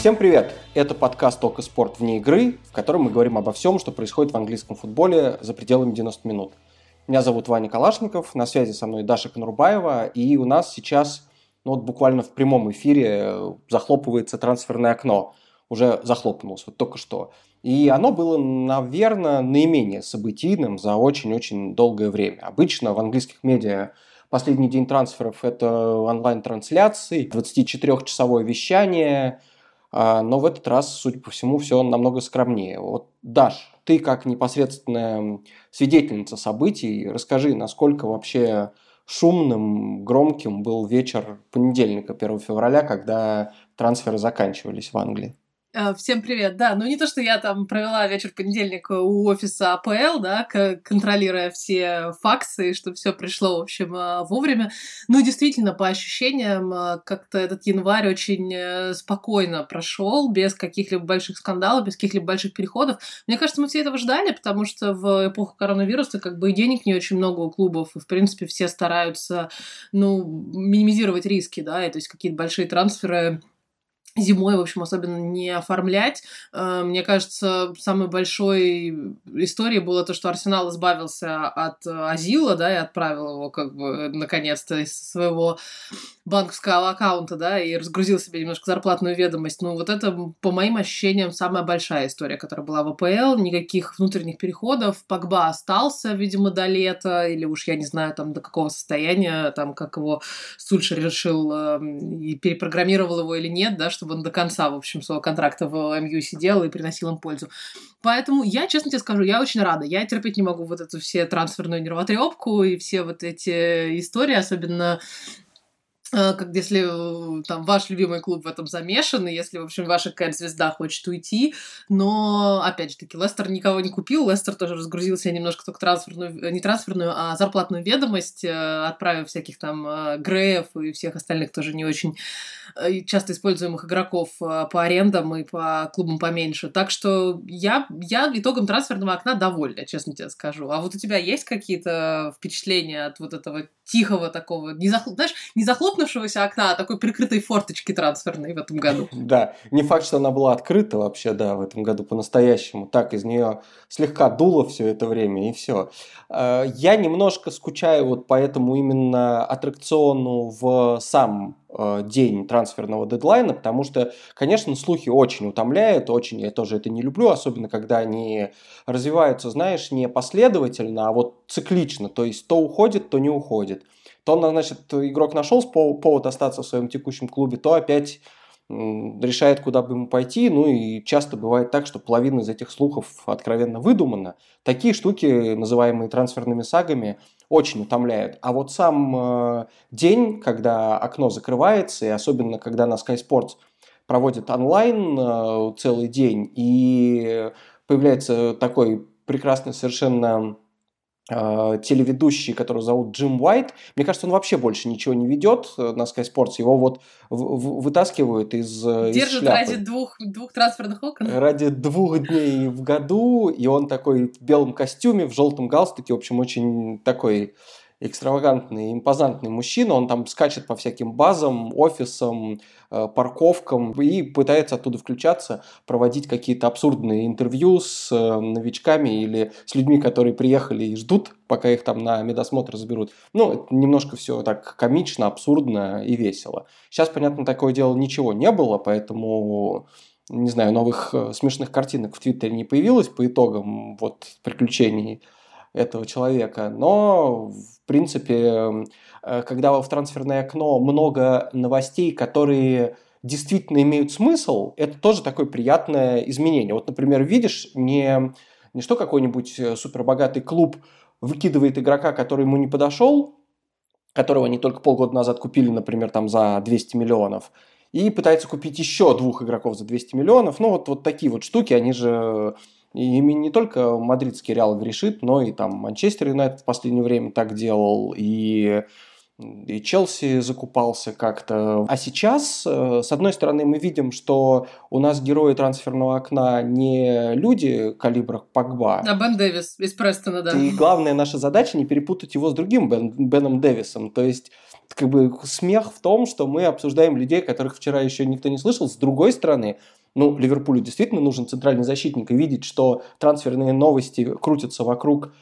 Всем привет! Это подкаст «Только спорт вне игры», в котором мы говорим обо всем, что происходит в английском футболе за пределами 90 минут. Меня зовут Ваня Калашников, на связи со мной Даша Конурбаева, и у нас сейчас, ну вот буквально в прямом эфире захлопывается трансферное окно. Уже захлопнулось, вот только что. И оно было, наверное, наименее событийным за очень-очень долгое время. Обычно в английских медиа последний день трансферов – это онлайн-трансляции, 24-часовое вещание, но в этот раз, судя по всему, все намного скромнее. Вот, Даш, ты как непосредственная свидетельница событий, расскажи, насколько вообще шумным, громким был вечер понедельника, 1 февраля, когда трансферы заканчивались в Англии. Э, всем привет. Да, ну не то, что я там провела вечер понедельник у офиса АПЛ, да, контролируя все факсы, чтобы все пришло, в общем, э, вовремя. Ну, действительно, по ощущениям, э, как-то этот январь очень спокойно прошел, без каких-либо больших скандалов, без каких-либо больших переходов. Мне кажется, мы все этого ждали, потому что в эпоху коронавируса как бы и денег не очень много у клубов, и, в принципе, все стараются, ну, минимизировать риски, да, и то есть какие-то большие трансферы зимой, в общем, особенно не оформлять. Э, мне кажется, самой большой историей было то, что Арсенал избавился от Азила, да, и отправил его, как бы, наконец-то из своего банковского аккаунта, да, и разгрузил себе немножко зарплатную ведомость. Ну, вот это, по моим ощущениям, самая большая история, которая была в АПЛ. Никаких внутренних переходов. Погба остался, видимо, до лета, или уж я не знаю, там, до какого состояния, там, как его Сульшер решил э, и перепрограммировал его или нет, да, чтобы он до конца, в общем, своего контракта в МЮ сидел и приносил им пользу. Поэтому я, честно тебе скажу, я очень рада. Я терпеть не могу вот эту все трансферную нервотрепку и все вот эти истории, особенно как если э, там ваш любимый клуб в этом замешан, и если, в общем, ваша какая-то звезда хочет уйти, но, опять же таки, Лестер никого не купил, Лестер тоже разгрузил себе немножко только трансферную, э, не трансферную, а зарплатную ведомость, отправив всяких там Греев и всех остальных тоже не очень часто используемых игроков по арендам и по клубам поменьше. Так что я, я итогом трансферного окна довольна, честно тебе скажу. А вот у тебя есть какие-то впечатления от вот этого тихого такого, не захлоп... знаешь, не захлопнувшегося окна, а такой прикрытой форточки трансферной в этом году. Да, не факт, что она была открыта вообще, да, в этом году по-настоящему. Так, из нее слегка дуло все это время, и все. Э, я немножко скучаю вот по этому именно аттракциону в сам э, день трансферного дедлайна, потому что, конечно, слухи очень утомляют, очень я тоже это не люблю, особенно когда они развиваются, знаешь, не последовательно, а вот циклично, то есть то уходит, то не уходит. То, значит, игрок нашел повод остаться в своем текущем клубе, то опять решает, куда бы ему пойти. Ну и часто бывает так, что половина из этих слухов откровенно выдумана. Такие штуки, называемые трансферными сагами, очень утомляют. А вот сам э, день, когда окно закрывается, и особенно когда на Sky Sports проводит онлайн э, целый день, и появляется такой прекрасный совершенно э, телеведущий, которого зовут Джим Уайт. Мне кажется, он вообще больше ничего не ведет э, на Sky Sports. Его вот вытаскивают из э, Держит из ради двух, двух трансферных окон? Ради двух дней в году. И он такой в белом костюме, в желтом галстуке. В общем, очень такой экстравагантный, импозантный мужчина, он там скачет по всяким базам, офисам, э, парковкам и пытается оттуда включаться, проводить какие-то абсурдные интервью с э, новичками или с людьми, которые приехали и ждут, пока их там на медосмотр заберут. Ну, немножко все так комично, абсурдно и весело. Сейчас, понятно, такое дело ничего не было, поэтому не знаю, новых э, смешных картинок в Твиттере не появилось по итогам вот приключений этого человека. Но, принципе, э, когда в трансферное окно много новостей, которые действительно имеют смысл, это тоже такое приятное изменение. Вот, например, видишь, не, не что какой-нибудь э, супербогатый клуб выкидывает игрока, который ему не подошел, которого они только полгода назад купили, например, там за 200 миллионов, и пытается купить еще двух игроков за 200 миллионов. Ну, вот, вот такие вот штуки, они же и ими не только мадридский Реал грешит, но и там Манчестер Юнайтед в последнее время так делал, и и Челси закупался как-то. А сейчас, э, с одной стороны, мы видим, что у нас герои трансферного окна не люди калибра Погба. А Бен Дэвис из Престона, да. И главная наша задача не перепутать его с другим Бен, Беном Дэвисом. То есть как бы смех в том, что мы обсуждаем людей, которых вчера еще никто не слышал. С другой стороны, ну, Ливерпулю действительно нужен центральный защитник, и видеть, что трансферные новости крутятся вокруг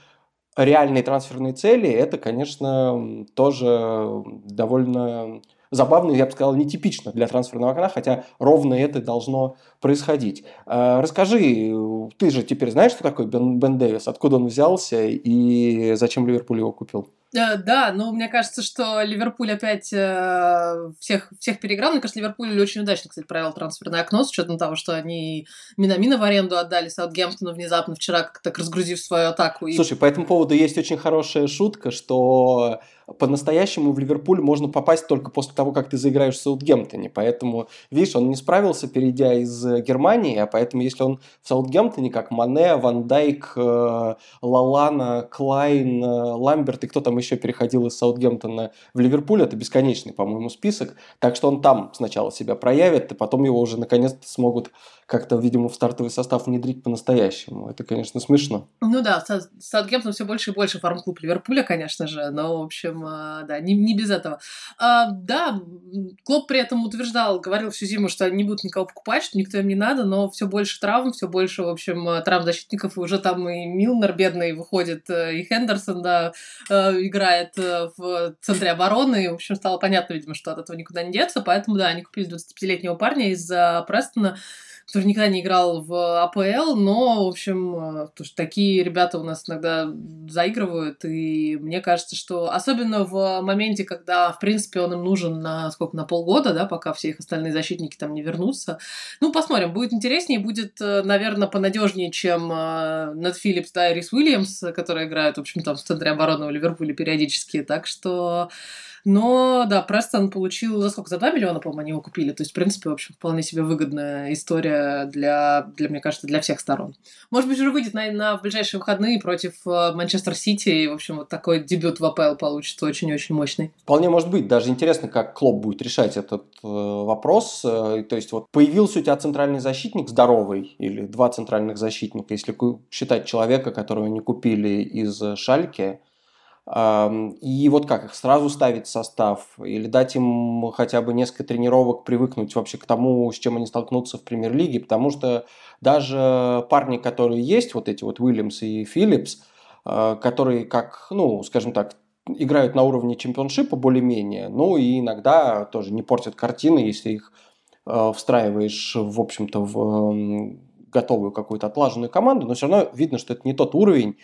реальные трансферные цели, это, конечно, тоже довольно забавно, я бы сказал, нетипично для трансферного окна, хотя ровно это должно происходить. А, расскажи, ты же теперь знаешь, что такое Бен, Бен Дэвис, откуда он взялся и зачем Ливерпуль его купил? Э, да, но мне кажется, что Ливерпуль опять э, всех, всех переиграл. Мне кажется, Ливерпуль очень удачно, кстати, провел трансферное окно, с учетом того, что они Минамина в аренду отдали Саутгемптону внезапно вчера, как так разгрузив свою атаку. И... Слушай, по этому поводу есть очень хорошая шутка, что по-настоящему в Ливерпуль можно попасть только после того, как ты заиграешь в Саутгемптоне. Поэтому, видишь, он не справился, перейдя из Германии, а поэтому, если он в Саутгемптоне, как Мане, Ван Дайк, э, Лалана, Клайн, э, Ламберт и кто там еще переходил из Саутгемптона в Ливерпуль, это бесконечный, по-моему, список. Так что он там сначала себя проявит, и потом его уже наконец-то смогут как-то, видимо, в стартовый состав внедрить по-настоящему. Это, конечно, смешно. Ну да, Саутгемптон все больше и больше фарм-клуб Ливерпуля, конечно же, но, в общем, а, да, не, не без этого. А, да, Клоп при этом утверждал, говорил всю зиму, что не будут никого покупать, что никто им не надо, но все больше травм, все больше, в общем, травм защитников, и уже там и Милнер бедный выходит, э, и Хендерсон, да, э, играет э, в центре обороны, и, в общем, стало понятно, видимо, что от этого никуда не деться, поэтому, да, они купили 25-летнего парня из Престона, который никогда не играл в АПЛ, но, в общем, э, потому что такие ребята у нас иногда заигрывают, и мне кажется, что особенно в моменте, когда, в принципе, он им нужен на сколько, на полгода, да, пока все их остальные защитники там не вернутся. Ну, посмотрим, будет интереснее, будет, э, наверное, понадежнее, чем э, Нед Филлипс, да, и Рис Уильямс, которые играют, в общем, там в центре обороны у Ливерпуля периодически, так что но, да, Престон получил за сколько? За 2 миллиона, по-моему, они его купили. То есть, в принципе, в общем, вполне себе выгодная история для, для мне кажется, для всех сторон. Может быть, уже выйдет на, на ближайшие выходные против э, Манчестер Сити. И, в общем, вот такой дебют в АПЛ получится очень-очень мощный. Вполне может быть. Даже интересно, как Клоп будет решать этот э, вопрос. Э, то есть, вот появился у тебя центральный защитник здоровый или два центральных защитника, если считать человека, которого они купили из Шальки, и вот как их сразу ставить в состав или дать им хотя бы несколько тренировок привыкнуть вообще к тому, с чем они столкнутся в премьер-лиге, потому что даже парни, которые есть, вот эти вот Уильямс и Филлипс, а, которые как, ну, скажем так, играют на уровне чемпионшипа более-менее, ну и иногда тоже не портят картины, если их а, встраиваешь, в общем-то, в готовую какую-то отлаженную команду, но все равно видно, что это не тот уровень,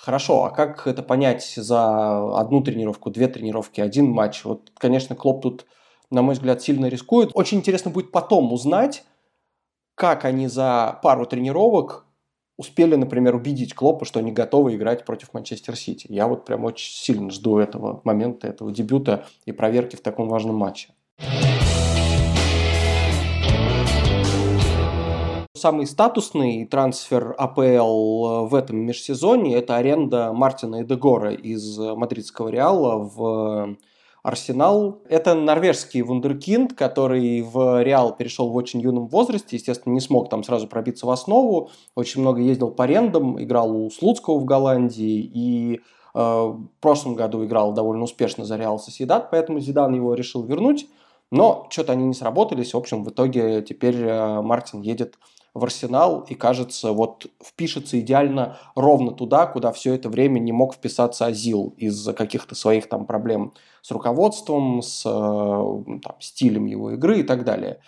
Хорошо, а как это понять за одну тренировку, две тренировки, один матч? Вот, конечно, Клоп тут, на мой взгляд, сильно рискует. Очень интересно будет потом узнать, как они за пару тренировок успели, например, убедить Клопа, что они готовы играть против Манчестер Сити. Я вот прям очень сильно жду этого момента, этого дебюта и проверки в таком важном матче. Самый статусный трансфер АПЛ э, в этом межсезонье – это аренда Мартина Эдегора из мадридского Реала в Арсенал. Это норвежский вундеркинд, который в Реал перешел в очень юном возрасте, естественно, не смог там сразу пробиться в основу, очень много ездил по арендам, играл у Слуцкого в Голландии и э, в прошлом году играл довольно успешно за Реал Соседат, поэтому Зидан его решил вернуть, но что-то они не сработались, в общем, в итоге теперь э, Мартин едет в Арсенал и, кажется, вот впишется идеально ровно туда, куда все это время не мог вписаться Азил из-за каких-то своих там проблем с руководством, с э, там, стилем его игры и так далее.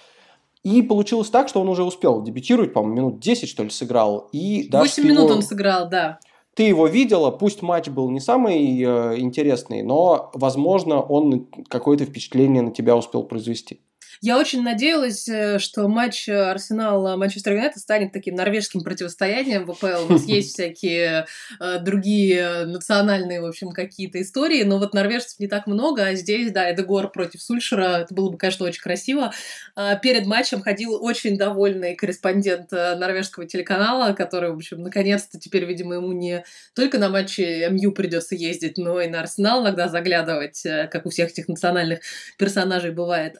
И получилось так, что он уже успел дебютировать, по-моему, минут 10, что ли, сыграл. И 8 минут его... он сыграл, да. Ты его видела, пусть матч был не самый э, интересный, но, возможно, он какое-то впечатление на тебя успел произвести. Я очень надеялась, э, что матч Арсенал-Манчестер Юнайтед станет таким норвежским противостоянием в АПЛ. У нас есть всякие э, другие национальные, в общем, какие-то истории, но вот норвежцев не так много, а здесь, да, Эдегор против Сульшера, это было бы, конечно, очень красиво. А перед матчем ходил очень довольный корреспондент э, норвежского телеканала, который, в общем, наконец-то теперь, видимо, ему не только на матче МЮ придется ездить, но и на Арсенал иногда заглядывать, как у всех этих национальных персонажей бывает.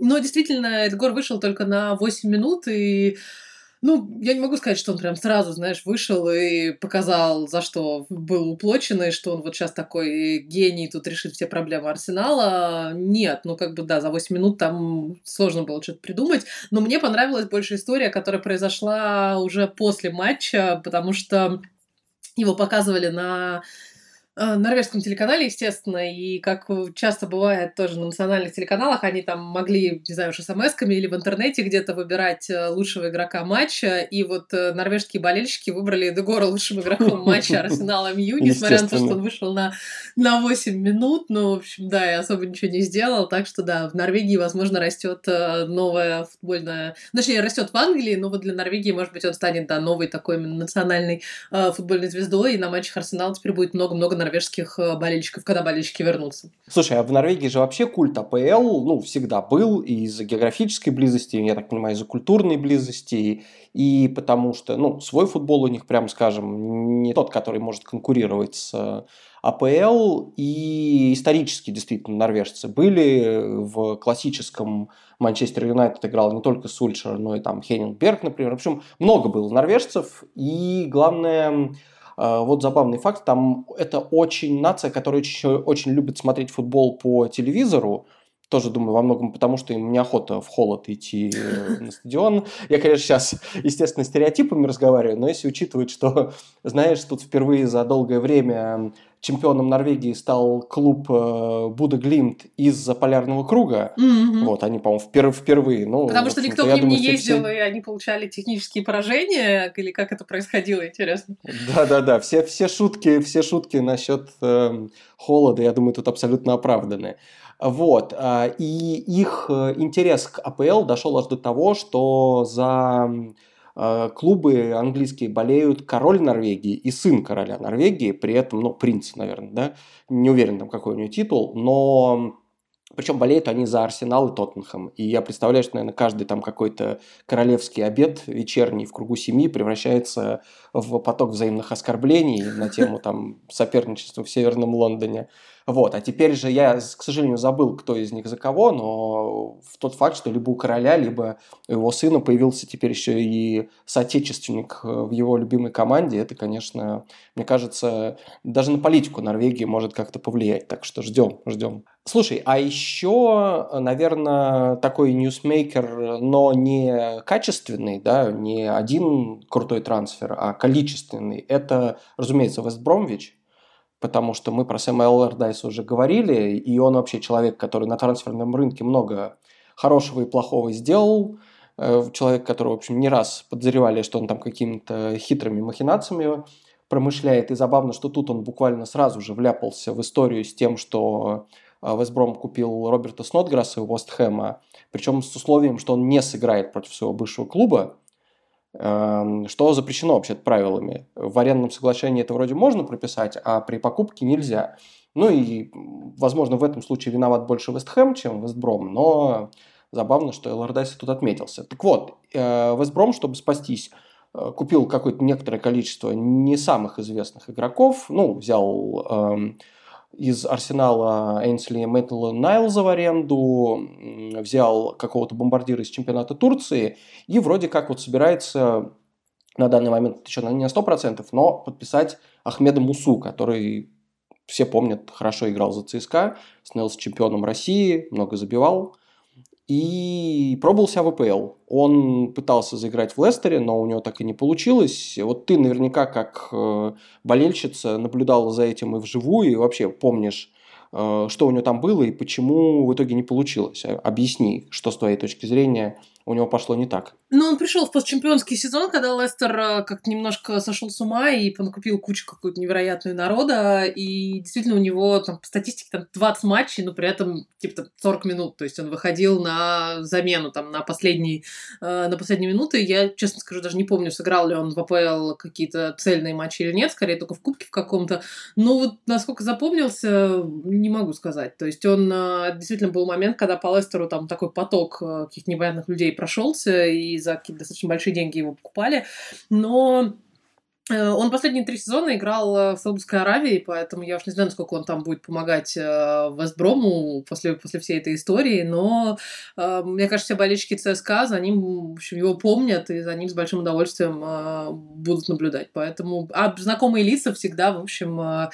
Но действительно, Эдгор вышел только на 8 минут, и ну, я не могу сказать, что он прям сразу, знаешь, вышел и показал, за что был уплочен, и что он вот сейчас такой гений, тут решит все проблемы Арсенала. Нет, ну, как бы, да, за 8 минут там сложно было что-то придумать. Но мне понравилась больше история, которая произошла уже после матча, потому что его показывали на норвежском телеканале, естественно, и как часто бывает тоже на национальных телеканалах, они там могли, не знаю, уж смс-ками или в интернете где-то выбирать э, лучшего игрока матча, и вот э, норвежские болельщики выбрали Дегора лучшим игроком матча Арсенала Мью, несмотря на то, что он вышел на, на 8 минут, ну, в общем, да, и особо ничего не сделал, так что, да, в Норвегии, возможно, растет новая футбольная... Точнее, растет в Англии, но вот для Норвегии, может быть, он станет, да, новой такой национальной футбольной звездой, и на матчах Арсенала теперь будет много-много норвежских э, болельщиков, когда болельщики вернутся. Слушай, а в Норвегии же вообще культ АПЛ, ну, всегда был и из-за географической близости, я так понимаю, из-за культурной близости, и потому что, ну, свой футбол у них, прям скажем, не тот, который может конкурировать с э, АПЛ, и исторически действительно норвежцы были в классическом Манчестер Юнайтед играл не только Сульшер, но и там Хеннингберг, например. В общем, много было норвежцев, и главное, вот забавный факт, там это очень нация, которая очень, очень любит смотреть футбол по телевизору, тоже, думаю, во многом потому, что им неохота в холод идти э, на стадион. Я, конечно, сейчас, естественно, стереотипами разговариваю, но если учитывать, что, знаешь, тут впервые за долгое время чемпионом Норвегии стал клуб э, Буда Глимт из-за полярного круга. Mm-hmm. Вот, они, по-моему, впер- впервые. Ну, Потому что никто к ним не ездил, все... и они получали технические поражения, или как это происходило, интересно. Да-да-да, все, все шутки, все шутки насчет э, холода, я думаю, тут абсолютно оправданы. Вот. А, и их э, интерес к АПЛ дошел аж до того, что за клубы английские болеют король Норвегии и сын короля Норвегии, при этом, ну, принц, наверное, да, не уверен там, какой у него титул, но причем болеют они за Арсенал и Тоттенхэм. И я представляю, что, наверное, каждый там какой-то королевский обед вечерний в кругу семьи превращается в поток взаимных оскорблений на тему там соперничества в Северном Лондоне. Вот. А теперь же я, к сожалению, забыл, кто из них за кого, но в тот факт, что либо у короля, либо у его сына появился теперь еще и соотечественник э, в его любимой команде, это, конечно, мне кажется, даже на политику Норвегии может как-то повлиять. Так что ждем, ждем. Слушай, а еще, наверное, такой ньюсмейкер, но не качественный, да, не один крутой трансфер, а количественный. Это, разумеется, Вест Бромвич потому что мы про Сэма Эллардайса уже говорили, и он вообще человек, который на трансферном рынке много хорошего и плохого сделал. Э, человек, которого, в общем, не раз подозревали, что он там какими-то хитрыми махинациями промышляет. И забавно, что тут он буквально сразу же вляпался в историю с тем, что э, Вестбром купил Роберта Снотграсса у Вестхэма, причем с условием, что он не сыграет против своего бывшего клуба, что запрещено вообще правилами. В арендном соглашении это вроде можно прописать, а при покупке нельзя. Ну и, возможно, в этом случае виноват больше Вестхэм, чем Вестбром, но забавно, что Элардайс тут отметился. Так вот, э, Вестбром, чтобы спастись, э, купил какое-то некоторое количество не самых известных игроков, ну, взял эм, из Арсенала Эйнсли Мэттла Найлза в аренду, взял какого-то бомбардира из чемпионата Турции и вроде как вот собирается на данный момент еще не на 100%, но подписать Ахмеда Мусу, который все помнят, хорошо играл за ЦСКА, становился чемпионом России, много забивал и пробовал себя в АПЛ. Он пытался заиграть в Лестере, но у него так и не получилось. Вот ты наверняка как э, болельщица наблюдала за этим и вживую, и вообще помнишь, э, что у него там было и почему в итоге не получилось. Объясни, что с твоей точки зрения у него пошло не так. Ну, он пришел в постчемпионский сезон, когда Лестер э, как-то немножко сошел с ума и накупил кучу какую-то невероятную народа, и действительно у него там по статистике там 20 матчей, но при этом типа 40 минут, то есть он выходил на замену там на последние, э, на последние минуты. Я, честно скажу, даже не помню, сыграл ли он в АПЛ какие-то цельные матчи или нет, скорее только в Кубке в каком-то. Но вот насколько запомнился, не могу сказать. То есть он э, действительно был момент, когда по Лестеру там такой поток каких-то непонятных людей прошелся, и за какие-то достаточно большие деньги его покупали. Но э, он последние три сезона играл э, в Саудовской Аравии, поэтому я уж не знаю, насколько он там будет помогать э, Вестброму после, после всей этой истории, но мне кажется, все болельщики ЦСКА за ним, в общем, его помнят и за ним с большим удовольствием будут наблюдать. Поэтому а знакомые лица всегда, в общем,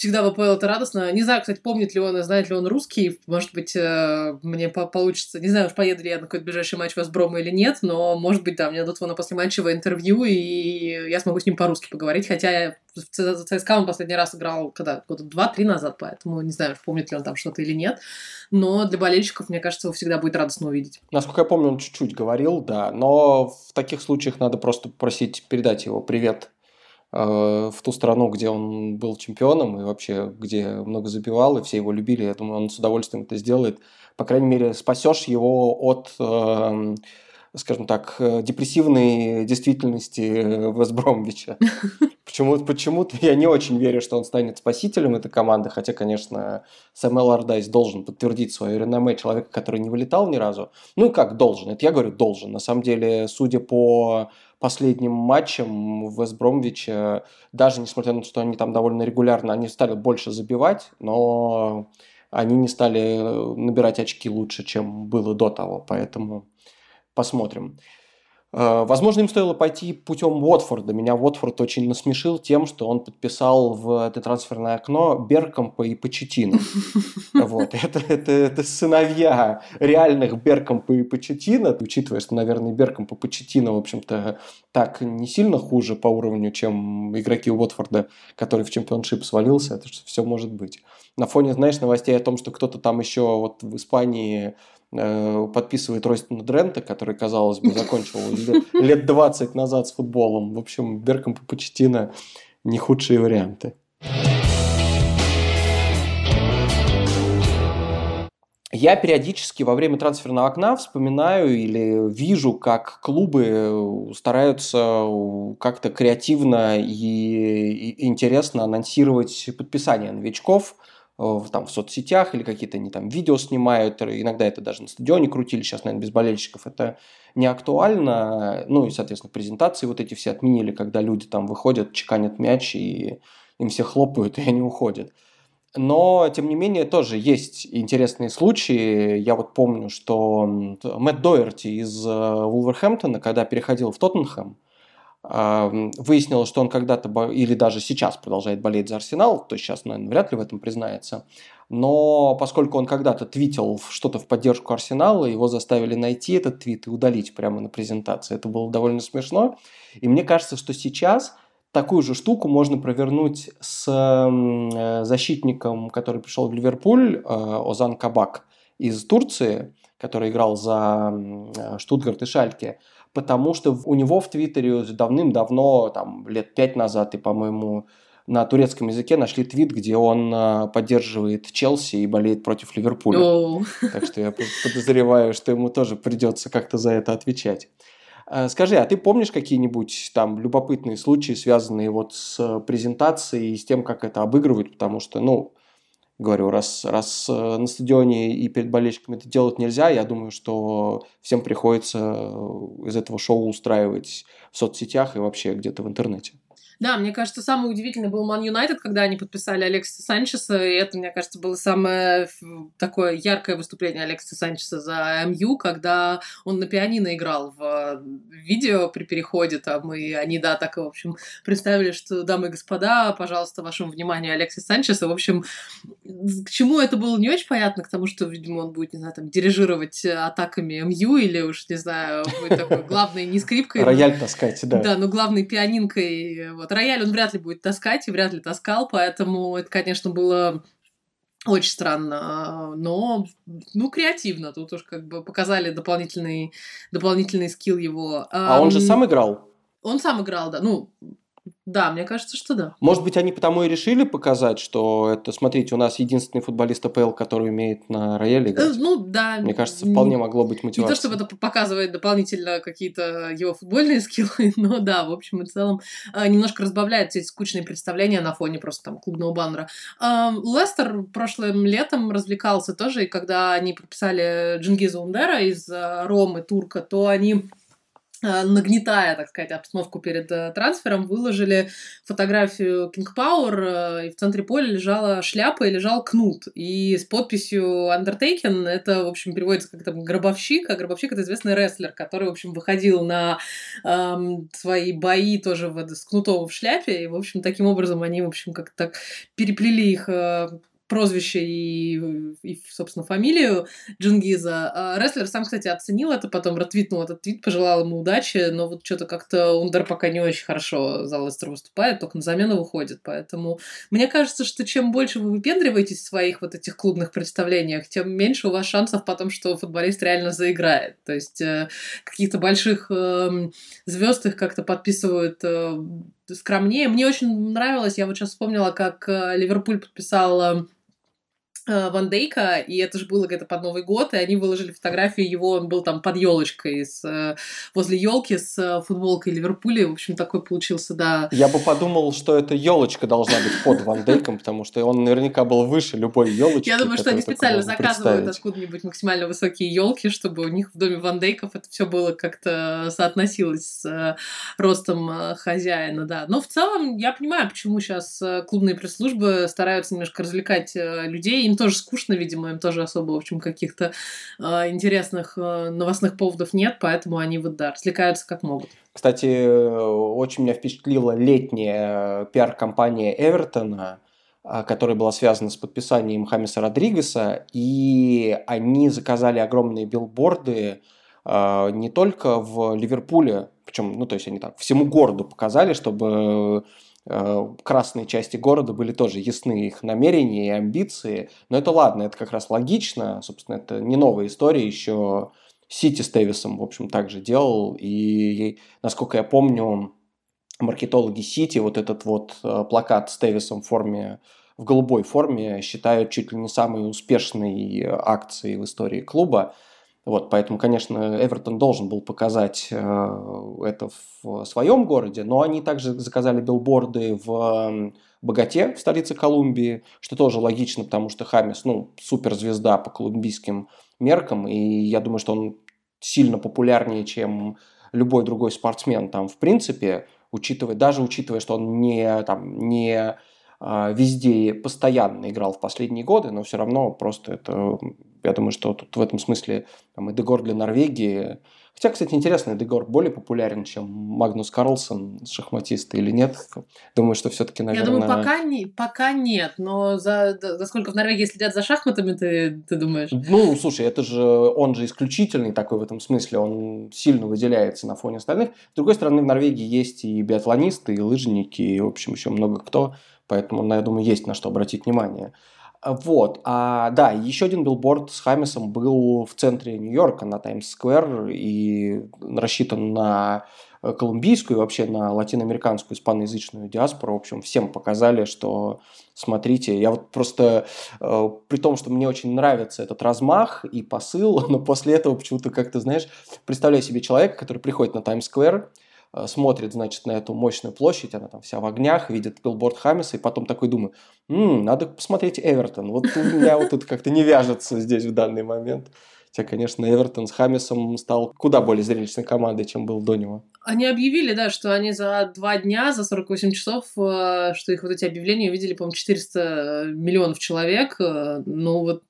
всегда в АПЛ это радостно. Не знаю, кстати, помнит ли он и знает ли он русский. Может быть, э, мне по получится. Не знаю, уж поеду ли я на какой-то ближайший матч Весброма или нет, но, может быть, да, мне дадут его на послематчевое интервью, и я смогу с ним по-русски поговорить. Хотя я в ЦСКА он последний раз играл когда года два-три назад, поэтому не знаю, помнит ли он там что-то или нет. Но для болельщиков, мне кажется, его всегда будет радостно увидеть. Насколько я помню, он чуть-чуть говорил, да. Но в таких случаях надо просто просить передать его привет в ту страну, где он был чемпионом и вообще где много забивал, и все его любили. Я думаю, он с удовольствием это сделает. По крайней мере, спасешь его от, эм, скажем так, депрессивной действительности Вестбромвича. Почему-то, почему-то я не очень верю, что он станет спасителем этой команды, хотя, конечно, Сэмэл Ардайс должен подтвердить свое реноме человека, который не вылетал ни разу. Ну, как должен? Это я говорю должен. На самом деле, судя по последним матчем в Вестбромвиче, даже несмотря на то, что они там довольно регулярно, они стали больше забивать, но они не стали набирать очки лучше, чем было до того, поэтому посмотрим. Э, возможно, им стоило пойти путем Уотфорда. Меня Уотфорд очень насмешил тем, что он подписал в это трансферное окно Беркомпа и Почетина. Вот. Это, это, это сыновья реальных Беркомпа и Почетина. Учитывая, что, наверное, Беркомп и Почетина, в общем-то, так не сильно хуже по уровню, чем игроки Уотфорда, который в чемпионшип свалился, это все может быть. На фоне, знаешь, новостей о том, что кто-то там еще вот в Испании подписывает Ройстона Дрента, который, казалось бы, закончил лет 20 назад с футболом. В общем, Берком по Почтина не худшие варианты. Я периодически во время трансферного окна вспоминаю или вижу, как клубы стараются как-то креативно и интересно анонсировать подписание новичков – в, там, в соцсетях или какие-то они там видео снимают, иногда это даже на стадионе крутили, сейчас, наверное, без болельщиков это не актуально, ну и, соответственно, презентации вот эти все отменили, когда люди там выходят, чеканят мяч и им все хлопают, и они уходят. Но, тем не менее, тоже есть интересные случаи. Я вот помню, что Мэтт Дойерти из э, Вулверхэмптона, когда переходил в Тоттенхэм, выяснилось, что он когда-то или даже сейчас продолжает болеть за Арсенал, то сейчас, наверное, вряд ли в этом признается, но поскольку он когда-то твитил что-то в поддержку Арсенала, его заставили найти этот твит и удалить прямо на презентации. Это было довольно смешно. И мне кажется, что сейчас такую же штуку можно провернуть с э, защитником, который пришел в Ливерпуль, э, Озан Кабак из Турции, который играл за э, Штутгарт и Шальке потому что у него в Твиттере давным-давно, там, лет пять назад, и, по-моему, на турецком языке нашли твит, где он а, поддерживает Челси и болеет против Ливерпуля. Oh. Так что я подозреваю, что ему тоже придется как-то за это отвечать. А, скажи, а ты помнишь какие-нибудь там любопытные случаи, связанные вот с презентацией и с тем, как это обыгрывают? Потому что, ну, говорю, раз, раз э, на стадионе и перед болельщиками это делать нельзя, я думаю, что всем приходится э, из этого шоу устраивать в соцсетях и вообще где-то в интернете. Да, мне кажется, самый удивительный был Ман Юнайтед, когда они подписали Алекса Санчеса, и это, мне кажется, было самое такое яркое выступление Алекса Санчеса за МЮ, когда он на пианино играл в видео при переходе там, и они, да, так, в общем, представили, что, дамы и господа, пожалуйста, вашему вниманию Алексис Санчеса. В общем, к чему это было не очень понятно, к тому, что, видимо, он будет, не знаю, там, дирижировать атаками МЮ или уж, не знаю, будет такой главной не скрипкой. Рояль таскать, да. Да, но главной пианинкой, вот, рояль он вряд ли будет таскать и вряд ли таскал, поэтому это, конечно, было Очень странно, но, ну, креативно. Тут уж как бы показали дополнительный, дополнительный скилл его. А он же сам играл? Он сам играл, да. Ну, да, мне кажется, что да. Может быть, они потому и решили показать, что это, смотрите, у нас единственный футболист АПЛ, который умеет на рояле играть. Ну, да. Мне кажется, вполне могло быть мотивацией. Не то, чтобы это показывает дополнительно какие-то его футбольные скиллы, но да, в общем и целом а, немножко разбавляет эти скучные представления на фоне просто там клубного баннера. Лестер прошлым летом развлекался тоже, и когда они подписали Джингиза Ундера из а, Ромы, Турка, то они Э, нагнетая, так сказать, обстановку перед э, трансфером, выложили фотографию King Power, э, и в центре поля лежала шляпа и лежал кнут. И с подписью Undertaken, это, в общем, переводится как там гробовщик, а гробовщик — это известный рестлер, который, в общем, выходил на эм, свои бои тоже в, с кнутом в шляпе, и, в общем, таким образом они, в общем, как-то так переплели их э, прозвище и, и, собственно, фамилию Джингиза. А рестлер сам, кстати, оценил это, потом ретвитнул этот твит, пожелал ему удачи, но вот что-то как-то Ундер пока не очень хорошо за Лестер выступает, только на замену выходит, поэтому мне кажется, что чем больше вы выпендриваетесь в своих вот этих клубных представлениях, тем меньше у вас шансов потом, что футболист реально заиграет. То есть э, каких-то больших э, звезд их как-то подписывают э, скромнее. Мне очень нравилось, я вот сейчас вспомнила, как э, Ливерпуль подписал Э, Ван Дейка, и это же было где-то под Новый год, и они выложили фотографию его, он был там под елочкой с, э, возле елки с э, футболкой Ливерпуля, в общем, такой получился, да. Я бы подумал, что эта елочка должна быть под Ван Дейком, потому что он наверняка был выше любой елочки. Я думаю, что они специально заказывают откуда-нибудь максимально высокие елки, чтобы у них в доме Ван Дейков это все было как-то соотносилось с ростом хозяина, да. Но в целом я понимаю, почему сейчас клубные пресс-службы стараются немножко развлекать людей, им тоже скучно, видимо, им тоже особо, в общем, каких-то э, интересных э, новостных поводов нет, поэтому они вот, да, развлекаются как могут. Кстати, очень меня впечатлила летняя пиар-компания Эвертона, которая была связана с подписанием Хамиса Родригеса, и они заказали огромные билборды не только в Ливерпуле, причем, ну, то есть они так всему городу показали, чтобы Э, красные части города были тоже ясны их намерения и амбиции. Но это ладно, это как раз логично. Собственно, это не новая история. Еще Сити с Тевисом, в общем, также делал. И, насколько я помню, маркетологи Сити вот этот вот э, плакат с Тевисом в форме в голубой форме считают чуть ли не самой успешной акцией в истории клуба. Вот, поэтому, конечно, Эвертон должен был показать э, это в своем городе, но они также заказали билборды в Богате, в столице Колумбии, что тоже логично, потому что Хамис, ну, суперзвезда по колумбийским меркам, и я думаю, что он сильно популярнее, чем любой другой спортсмен там, в принципе, учитывая, даже учитывая, что он не, там, не везде постоянно играл в последние годы, но все равно просто это, я думаю, что тут в этом смысле там, Эдегор для Норвегии. Хотя, кстати, интересно, Эдегор более популярен, чем Магнус Карлсон, шахматист, или нет? Думаю, что все-таки, наверное... Я думаю, пока, не, пока нет, но за, за сколько в Норвегии следят за шахматами, ты, ты думаешь? Ну, слушай, это же, он же исключительный такой в этом смысле, он сильно выделяется на фоне остальных. С другой стороны, в Норвегии есть и биатлонисты, и лыжники, и, в общем, еще много кто Поэтому, ну, я думаю, есть на что обратить внимание. Вот, а, да, еще один билборд с Хамисом был в центре Нью-Йорка на Таймс-сквер и рассчитан на колумбийскую и вообще на латиноамериканскую испаноязычную диаспору. В общем, всем показали, что смотрите, я вот просто, э, при том, что мне очень нравится этот размах и посыл, но после этого почему-то как-то, знаешь, представляю себе человека, который приходит на Таймс-сквер, Э, смотрит, значит, на эту мощную площадь, она там вся в огнях, видит билборд Хамиса, и потом такой думаю, м-м, надо посмотреть Эвертон. Вот у меня вот тут как-то не вяжется здесь в данный момент. Хотя, конечно, Эвертон с Хамисом стал куда более зрелищной командой, чем был до него. Они объявили, да, что они за два дня, за 48 часов, э, что их вот эти объявления увидели, по-моему, 400 миллионов человек. Э, ну вот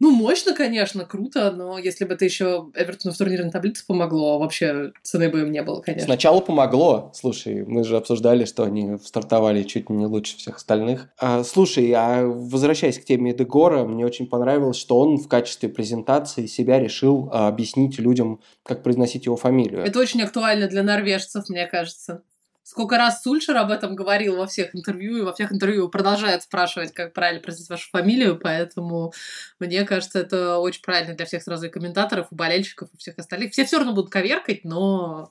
ну, мощно, конечно, круто, но если бы это еще Эвертону в турнирной таблице помогло, вообще цены бы им не было, конечно. Сначала помогло. Слушай, мы же обсуждали, что они стартовали чуть не лучше всех остальных. А, слушай, а возвращаясь к теме Дегора, мне очень понравилось, что он в качестве презентации себя решил а, объяснить людям, как произносить его фамилию. Это очень актуально для норвежцев, мне кажется. Сколько раз Сульшер об этом говорил во всех интервью, и во всех интервью продолжает спрашивать, как правильно произносить вашу фамилию, поэтому мне кажется, это очень правильно для всех сразу и комментаторов, и болельщиков, и всех остальных. Все все равно будут коверкать, но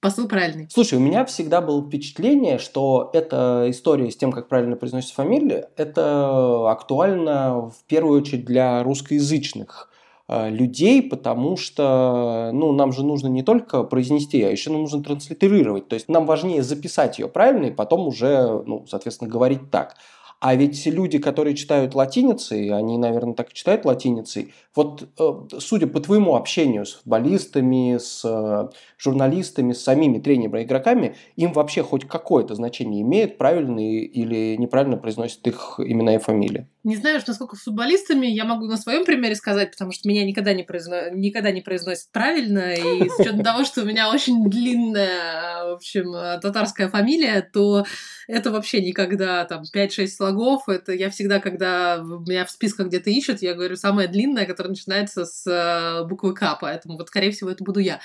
посыл правильный. Слушай, у меня всегда было впечатление, что эта история с тем, как правильно произносится фамилия, это актуально в первую очередь для русскоязычных людей, потому что ну, нам же нужно не только произнести, а еще нам нужно транслитерировать. То есть нам важнее записать ее правильно и потом уже, ну, соответственно, говорить так. А ведь люди, которые читают латиницей, они, наверное, так и читают латиницей. Вот, э, судя по твоему общению с футболистами, с э, журналистами, с самими тренерами, игроками, им вообще хоть какое-то значение имеет, правильно или неправильно произносят их имена и фамилии? Не знаю, насколько с футболистами, я могу на своем примере сказать, потому что меня никогда не, произно... никогда не произносят правильно, и с учетом того, что у меня очень длинная, в общем, татарская фамилия, то это вообще никогда там 5-6 слогов, это я всегда, когда меня в списках где-то ищут, я говорю самая длинная, которая начинается с э, буквы К, поэтому вот, скорее всего, это буду я.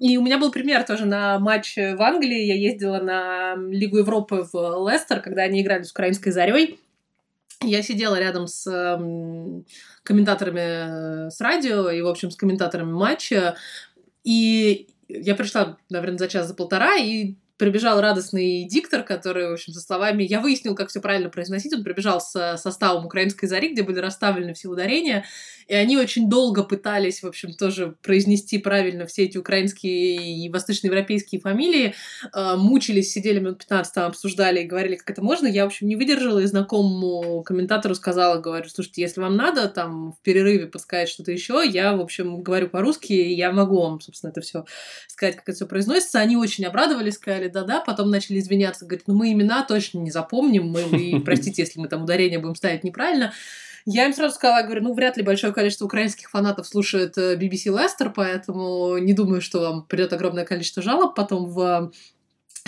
И у меня был пример тоже на матч в Англии, я ездила на Лигу Европы в Лестер, когда они играли с украинской зарей, я сидела рядом с э, комментаторами э, с радио и, в общем, с комментаторами матча. И я пришла, наверное, за час, за полтора, и прибежал радостный диктор, который, в общем, со словами «Я выяснил, как все правильно произносить». Он прибежал с составом «Украинской зари», где были расставлены все ударения, и они очень долго пытались, в общем, тоже произнести правильно все эти украинские и восточноевропейские фамилии, э, мучились, сидели минут 15 там, обсуждали и говорили, как это можно. Я, в общем, не выдержала и знакомому комментатору сказала, говорю, слушайте, если вам надо там в перерыве подсказать что-то еще, я, в общем, говорю по-русски, и я могу вам, собственно, это все сказать, как это все произносится. Они очень обрадовались, сказали, да-да, потом начали извиняться, говорят, ну мы имена точно не запомним, мы, и, простите, если мы там ударение будем ставить неправильно. Я им сразу сказала, говорю, ну, вряд ли большое количество украинских фанатов слушает BBC Leicester, поэтому не думаю, что вам придет огромное количество жалоб потом в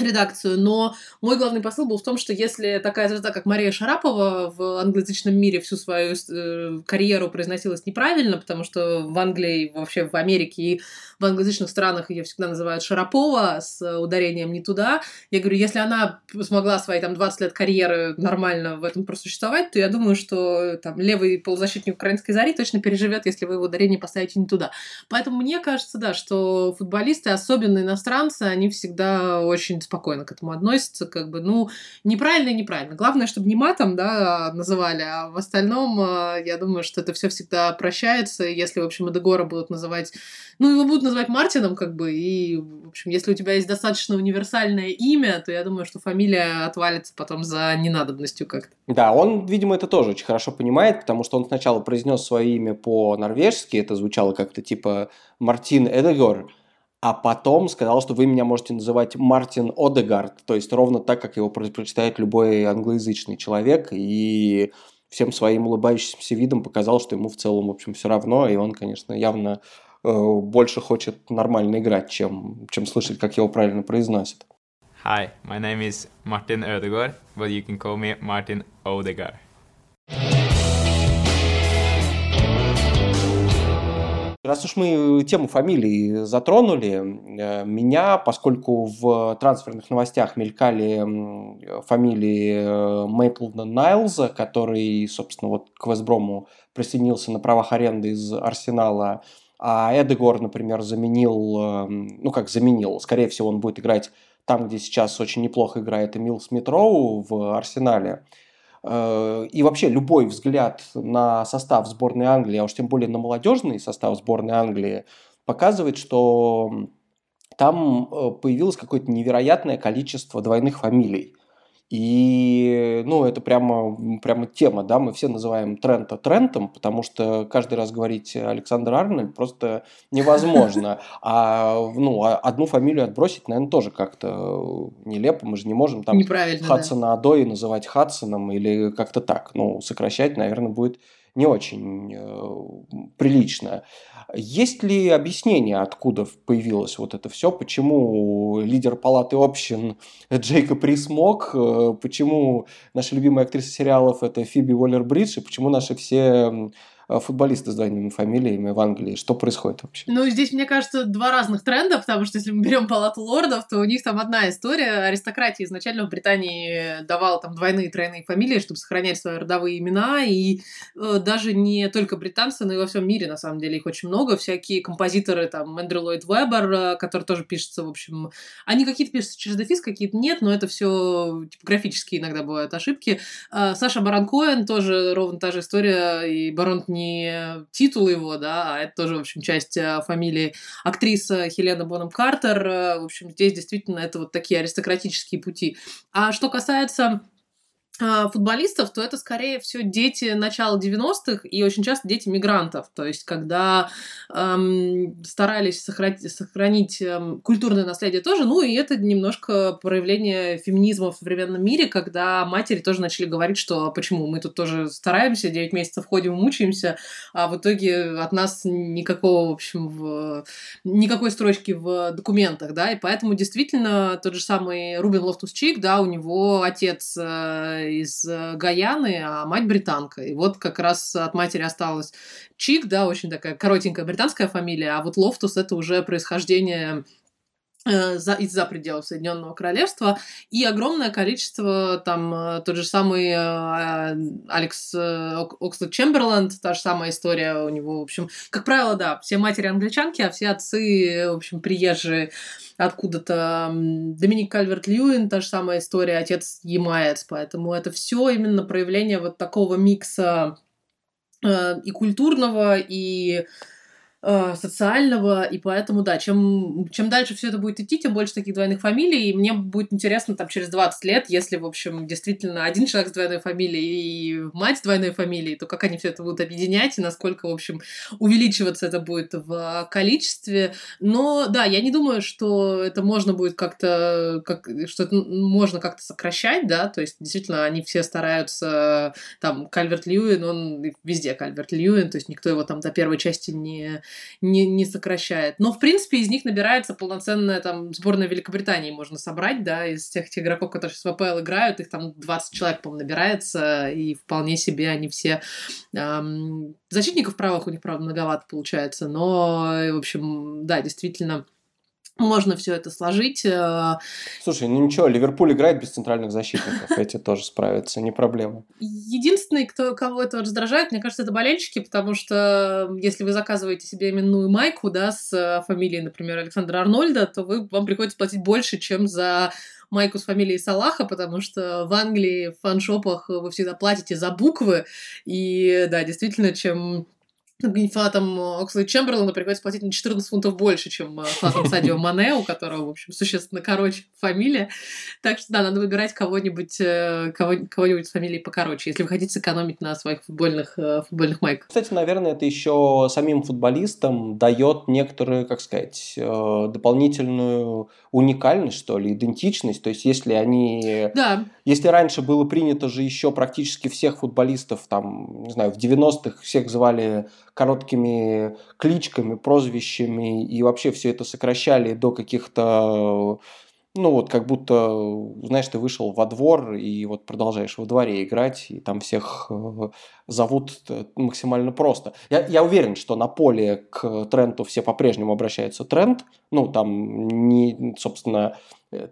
редакцию, но мой главный посыл был в том, что если такая звезда, как Мария Шарапова в англоязычном мире всю свою э, карьеру произносилась неправильно, потому что в Англии, вообще в Америке и в англоязычных странах ее всегда называют Шарапова с ударением не туда, я говорю, если она смогла свои там 20 лет карьеры нормально в этом просуществовать, то я думаю, что там левый полузащитник украинской зари точно переживет, если вы его ударение поставите не туда. Поэтому мне кажется, да, что футболисты, особенно иностранцы, они всегда очень спокойно к этому относятся, как бы, ну, неправильно и неправильно. Главное, чтобы не матом, да, называли, а в остальном, э, я думаю, что это все всегда прощается, если, в общем, Эдегора будут называть, ну, его будут называть Мартином, как бы, и, в общем, если у тебя есть достаточно универсальное имя, то я думаю, что фамилия отвалится потом за ненадобностью как-то. Да, он, видимо, это тоже очень хорошо понимает, потому что он сначала произнес свое имя по-норвежски, это звучало как-то типа Мартин Эдегор, а потом сказал, что вы меня можете называть Мартин Одегард, то есть ровно так, как его прочитает любой англоязычный человек, и всем своим улыбающимся видом показал, что ему в целом, в общем, все равно, и он, конечно, явно э, больше хочет нормально играть, чем, чем слышать, как его правильно произносят. Hi, my name is Martin Ödegaard, but you can call me Martin Odegaard. Раз уж мы тему фамилий затронули, э, меня, поскольку в трансферных новостях мелькали фамилии Мейплда Найлза, который, собственно, вот к Вестброму присоединился на правах аренды из Арсенала, а Эдегор, например, заменил, э, ну как заменил, скорее всего, он будет играть там, где сейчас очень неплохо играет Эмил Смитроу в Арсенале. Э, и вообще любой взгляд на состав сборной Англии, а уж тем более на молодежный состав сборной Англии, показывает, что там э, появилось какое-то невероятное количество двойных фамилий. И, ну, это прямо, прямо тема, да, мы все называем Трента Трентом, потому что каждый раз говорить Александр Арнольд просто невозможно. А, ну, а одну фамилию отбросить, наверное, тоже как-то нелепо, мы же не можем там Хадсона да. Адои называть Хадсоном или как-то так. Ну, сокращать, наверное, будет не очень э, прилично. Есть ли объяснение, откуда появилось вот это все? Почему лидер палаты общин Джейкоб Рис мог? Э, почему наша любимая актриса сериалов это Фиби Уоллер-Бридж? И почему наши все футболисты с двойными фамилиями в Англии. Что происходит вообще? Ну, здесь, мне кажется, два разных тренда, потому что если мы берем палату лордов, то у них там одна история. Аристократия изначально в Британии давала там двойные тройные фамилии, чтобы сохранять свои родовые имена, и э, даже не только британцы, но и во всем мире, на самом деле, их очень много. Всякие композиторы, там, Эндрю Ллойд Вебер, э, который тоже пишется, в общем, они какие-то пишутся через дефис, какие-то нет, но это все типографические иногда бывают ошибки. Э, Саша Баран Коэн тоже ровно та же история, и Барон не титул его, да, а это тоже, в общем, часть э, фамилии. Актриса Хелена Боном Картер, э, в общем, здесь действительно это вот такие аристократические пути. А что касается футболистов, то это скорее все дети начала 90-х и очень часто дети мигрантов. То есть, когда эм, старались сохранить, сохранить эм, культурное наследие тоже, ну и это немножко проявление феминизма в современном мире, когда матери тоже начали говорить, что почему мы тут тоже стараемся, 9 месяцев ходим, мучаемся, а в итоге от нас никакого, в общем, в, никакой строчки в документах, да, и поэтому действительно тот же самый Рубен Лофтус-Чик, да, у него отец э, из э, Гайаны, а мать британка. И вот как раз от матери осталась Чик, да, очень такая коротенькая британская фамилия, а вот Лофтус это уже происхождение э, за, из-за пределов Соединенного Королевства, и огромное количество, там, э, тот же самый Алекс Окслейд-Чемберлен, та же самая история у него, в общем, как правило, да, все матери англичанки, а все отцы, в общем, приезжие откуда-то Доминик Кальверт Льюин, та же самая история, отец ямаец, поэтому это все именно проявление вот такого микса э, и культурного, и Э, социального, и поэтому, да, чем, чем дальше все это будет идти, тем больше таких двойных фамилий, и мне будет интересно там через 20 лет, если, в общем, действительно один человек с двойной фамилией и мать с двойной фамилией, то как они все это будут объединять, и насколько, в общем, увеличиваться это будет в количестве. Но, да, я не думаю, что это можно будет как-то, как, что это можно как-то сокращать, да, то есть, действительно, они все стараются, там, Кальверт Льюин, он везде Кальверт Льюин, то есть никто его там до первой части не не, не сокращает. Но, в принципе, из них набирается полноценная там сборная Великобритании можно собрать, да, из тех, тех игроков, которые сейчас в АПЛ играют, их там 20 человек, по-моему, набирается, и вполне себе они все... Эм, защитников правых у них, правда, многовато получается, но, в общем, да, действительно можно все это сложить. Э, Слушай, ну ничего, Ливерпуль играет без центральных защитников, эти тоже справятся, не проблема. Единственный, кто, кого это раздражает, мне кажется, это болельщики, потому что если вы заказываете себе именную майку, да, с э, фамилией, например, Александра Арнольда, то вы, вам приходится платить больше, чем за майку с фамилией Салаха, потому что в Англии в фаншопах вы всегда платите за буквы, и да, действительно, чем фанатам Окслей Чемберлена приходится платить на 14 фунтов больше, чем э, фанатам Садио Мане, у которого, в общем, существенно короче фамилия. Так что, да, надо выбирать кого-нибудь э, кого, кого-нибудь с фамилией покороче, если вы хотите сэкономить на своих футбольных, э, футбольных майках. Кстати, наверное, это еще самим футболистам дает некоторую, как сказать, дополнительную уникальность, что ли, идентичность. То есть, если они... Да. Если раньше было принято же еще практически всех футболистов, там, не знаю, в 90-х всех звали короткими кличками, прозвищами, и вообще все это сокращали до каких-то ну вот как будто, знаешь, ты вышел во двор и вот продолжаешь во дворе играть, и там всех э, зовут э, максимально просто. Я, я уверен, что на поле к Тренту все по-прежнему обращаются Трент. Ну, там, не, собственно,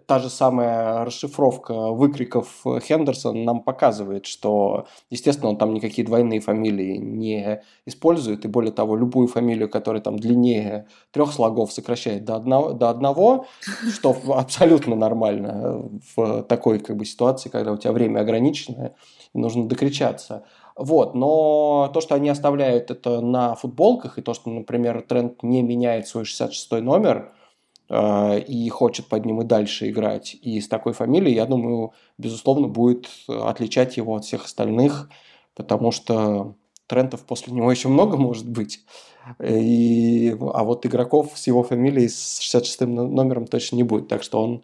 та же самая расшифровка выкриков Хендерсон нам показывает, что, естественно, он там никакие двойные фамилии не использует, и более того, любую фамилию, которая там длиннее трех слогов, сокращает до одного, до одного что абсолютно нормально в такой как бы, ситуации, когда у тебя время ограниченное, и нужно докричаться. Вот, но то, что они оставляют это на футболках, и то, что, например, тренд не меняет свой 66 номер э, и хочет под ним и дальше играть, и с такой фамилией, я думаю, безусловно, будет отличать его от всех остальных, потому что трендов после него еще много может быть. И, а вот игроков с его фамилией с 66 номером точно не будет. Так что он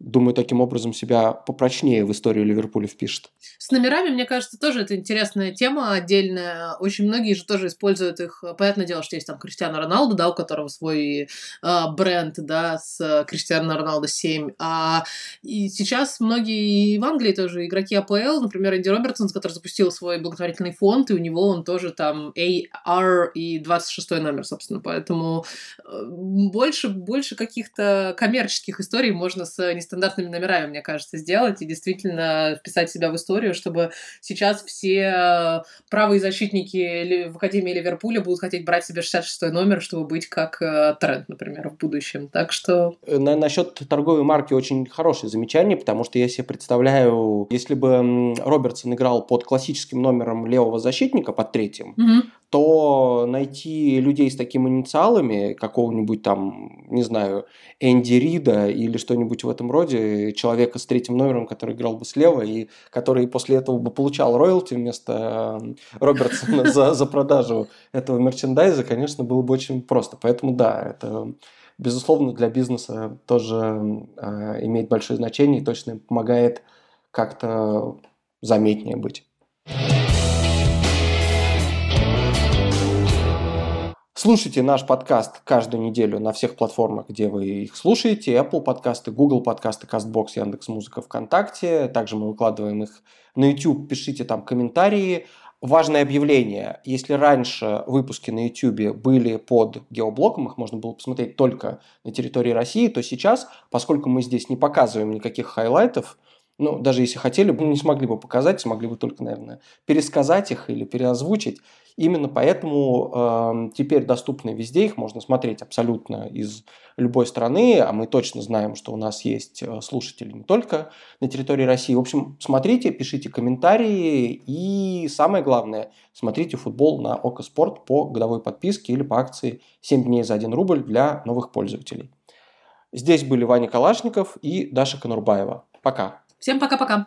думаю, таким образом себя попрочнее в историю Ливерпуля впишет. С номерами, мне кажется, тоже это интересная тема отдельная. Очень многие же тоже используют их. Понятное дело, что есть там Криштиану Роналду, да, у которого свой э, бренд, да, с Криштиану Роналду 7. А, и сейчас многие в Англии тоже игроки АПЛ, например, Энди Робертсон, который запустил свой благотворительный фонд, и у него он тоже там AR и 26 номер, собственно. Поэтому э, больше, больше каких-то коммерческих историй можно с нестандартными номерами, мне кажется, сделать и действительно вписать себя в историю, чтобы сейчас все правые защитники в Академии Ливерпуля будут хотеть брать себе 66 номер, чтобы быть как э, Трент, например, в будущем. Так что... Э, на, насчет торговой марки очень хорошее замечание, потому что я себе представляю, если бы Робертсон играл под классическим номером левого защитника, под третьим, угу то найти людей с такими инициалами, какого-нибудь там, не знаю, Энди Рида или что-нибудь в этом роде, человека с третьим номером, который играл бы слева и который после этого бы получал роялти вместо Робертсона за, за продажу этого мерчендайза, конечно, было бы очень просто. Поэтому да, это безусловно для бизнеса тоже э, имеет большое значение и точно помогает как-то заметнее быть. Слушайте наш подкаст каждую неделю на всех платформах, где вы их слушаете. Apple подкасты, Google подкасты, CastBox, Яндекс.Музыка, ВКонтакте. Также мы выкладываем их на YouTube. Пишите там комментарии. Важное объявление. Если раньше выпуски на YouTube были под геоблоком, их можно было посмотреть только на территории России, то сейчас, поскольку мы здесь не показываем никаких хайлайтов, ну, даже если хотели бы, не смогли бы показать, смогли бы только, наверное, пересказать их или переозвучить. Именно поэтому э, теперь доступны везде, их можно смотреть абсолютно из любой страны, а мы точно знаем, что у нас есть э, слушатели не только на территории России. В общем, смотрите, пишите комментарии и самое главное, смотрите футбол на Око Спорт по годовой подписке или по акции 7 дней за 1 рубль для новых пользователей. Здесь были Ваня Калашников и Даша Конурбаева. Пока. Всем пока-пока.